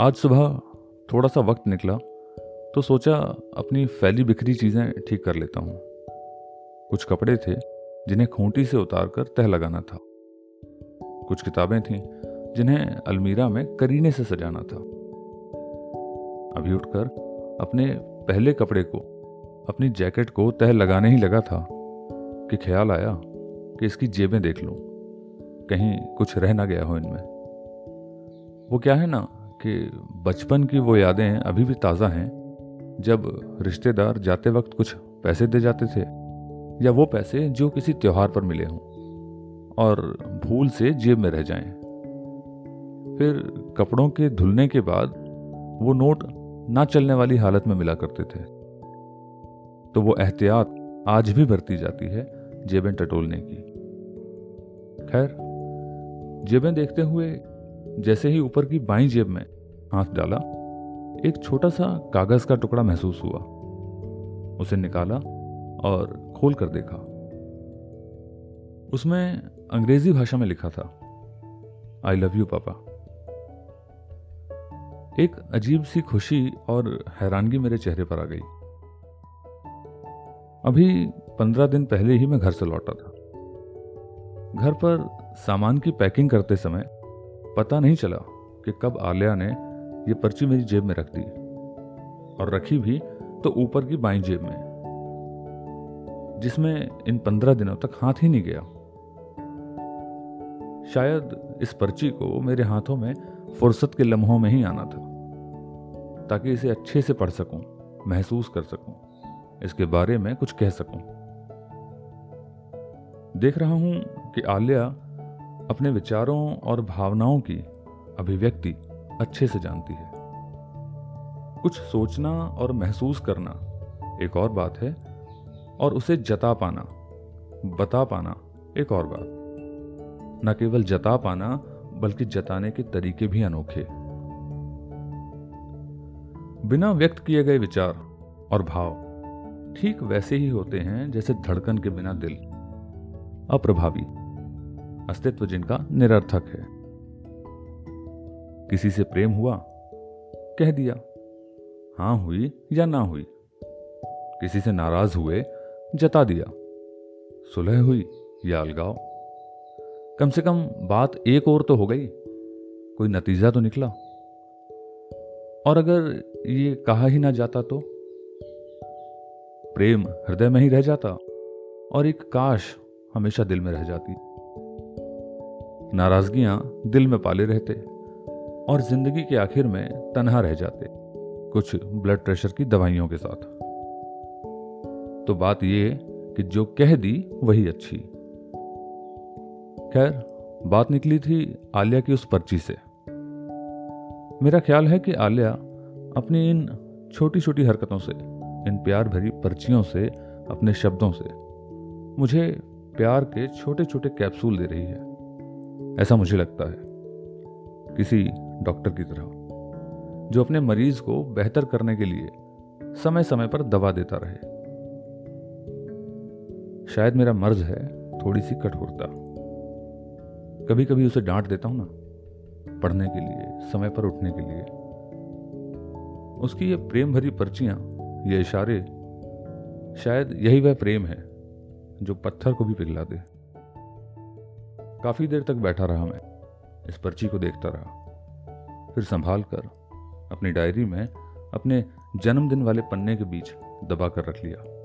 आज सुबह थोड़ा सा वक्त निकला तो सोचा अपनी फैली बिखरी चीज़ें ठीक कर लेता हूँ। कुछ कपड़े थे जिन्हें खूंटी से उतार कर तह लगाना था। कुछ किताबें थीं जिन्हें अलमीरा में करीने से सजाना था। अभी उठकर अपने पहले कपड़े को, अपनी जैकेट को तह लगाने ही लगा था कि ख्याल आया कि इसकी जेबें देख लूँ, कहीं कुछ रह ना गया हो इनमें। वो क्या है ना कि बचपन की वो यादें अभी भी ताज़ा हैं, जब रिश्तेदार जाते वक्त कुछ पैसे दे जाते थे, या वो पैसे जो किसी त्यौहार पर मिले हों, और भूल से जेब में रह जाएँ। फिर कपड़ों के धुलने के बाद वो नोट ना चलने वाली हालत में मिला करते थे तो वो एहतियात आज भी बरती जाती है जेबें टटोलने की खैर, जेबें देखते हुए जैसे ही ऊपर की बाई जेब में हाथ डाला। एक छोटा सा कागज़ का टुकड़ा महसूस हुआ। उसे निकाला और खोल कर देखा। उसमें अंग्रेज़ी भाषा में लिखा था आई लव यू पापा एक अजीब सी खुशी और हैरानगी मेरे चेहरे पर आ गई। अभी पंद्रह दिन पहले ही मैं घर से लौटा था। घर पर सामान की पैकिंग करते समय पता नहीं चला कि कब आलिया ने यह पर्ची मेरी जेब में रख दी और रखी भी तो ऊपर की बाई जेब में जिसमें इन पंद्रह दिनों तक हाथ ही नहीं गया शायद इस पर्ची को मेरे हाथों में फुर्सत के लम्हों में ही आना था ताकि इसे अच्छे से पढ़ सकूँ, महसूस कर सकूँ, इसके बारे में कुछ कह सकूँ। देख रहा हूँ कि आलिया अपने विचारों और भावनाओं की अभिव्यक्ति अच्छे से जानती है। कुछ सोचना और महसूस करना एक और बात है, और उसे जता पाना, बता पाना एक और बात। न केवल जता पाना, बल्कि जताने के तरीके भी अनोखे। बिना व्यक्त किए गए विचार और भाव ठीक वैसे ही होते हैं, जैसे धड़कन के बिना दिल। अप्रभावी। अस्तित्व जिनका निरर्थक है। किसी से प्रेम हुआ? कह दिया, हाँ हुई या ना हुई? किसी से नाराज़ हुए, जता दिया, सुलह हुई या अलगाव? कम से कम बात एक और तो हो गई, कोई नतीजा तो निकला। और अगर ये कहा ही ना जाता तो? प्रेम हृदय में ही रह जाता और एक काश हमेशा दिल में रह जाती। नाराजगियाँ दिल में पाले रहते। और ज़िंदगी के आखिर में तनहा रह जाते, कुछ ब्लड प्रेशर की दवाइयों के साथ। तो बात यह कि जो कह दी वही अच्छी। खैर, बात निकली थी आलिया की उस पर्ची से। मेरा ख्याल है कि आलिया अपनी इन छोटी छोटी हरकतों से, इन प्यार भरी पर्चियों से, अपने शब्दों से, मुझे प्यार के छोटे छोटे कैप्सूल दे रही है। ऐसा मुझे लगता है। किसी डॉक्टर की तरह, जो अपने मरीज़ को बेहतर करने के लिए समय समय पर दवा देता रहे। शायद मेरा मर्ज है थोड़ी सी कठोरता। कभी कभी उसे डांट देता हूँ ना, पढ़ने के लिए, समय पर उठने के लिए। उसकी ये प्रेम भरी पर्चियाँ, ये इशारे, शायद यही वह प्रेम है, जो पत्थर को भी पिघला दे। काफ़ी देर तक बैठा रहा मैं, इस पर्ची को देखता रहा। फिर संभाल कर अपनी डायरी में अपने जन्मदिन वाले पन्ने के बीच दबा कर रख लिया।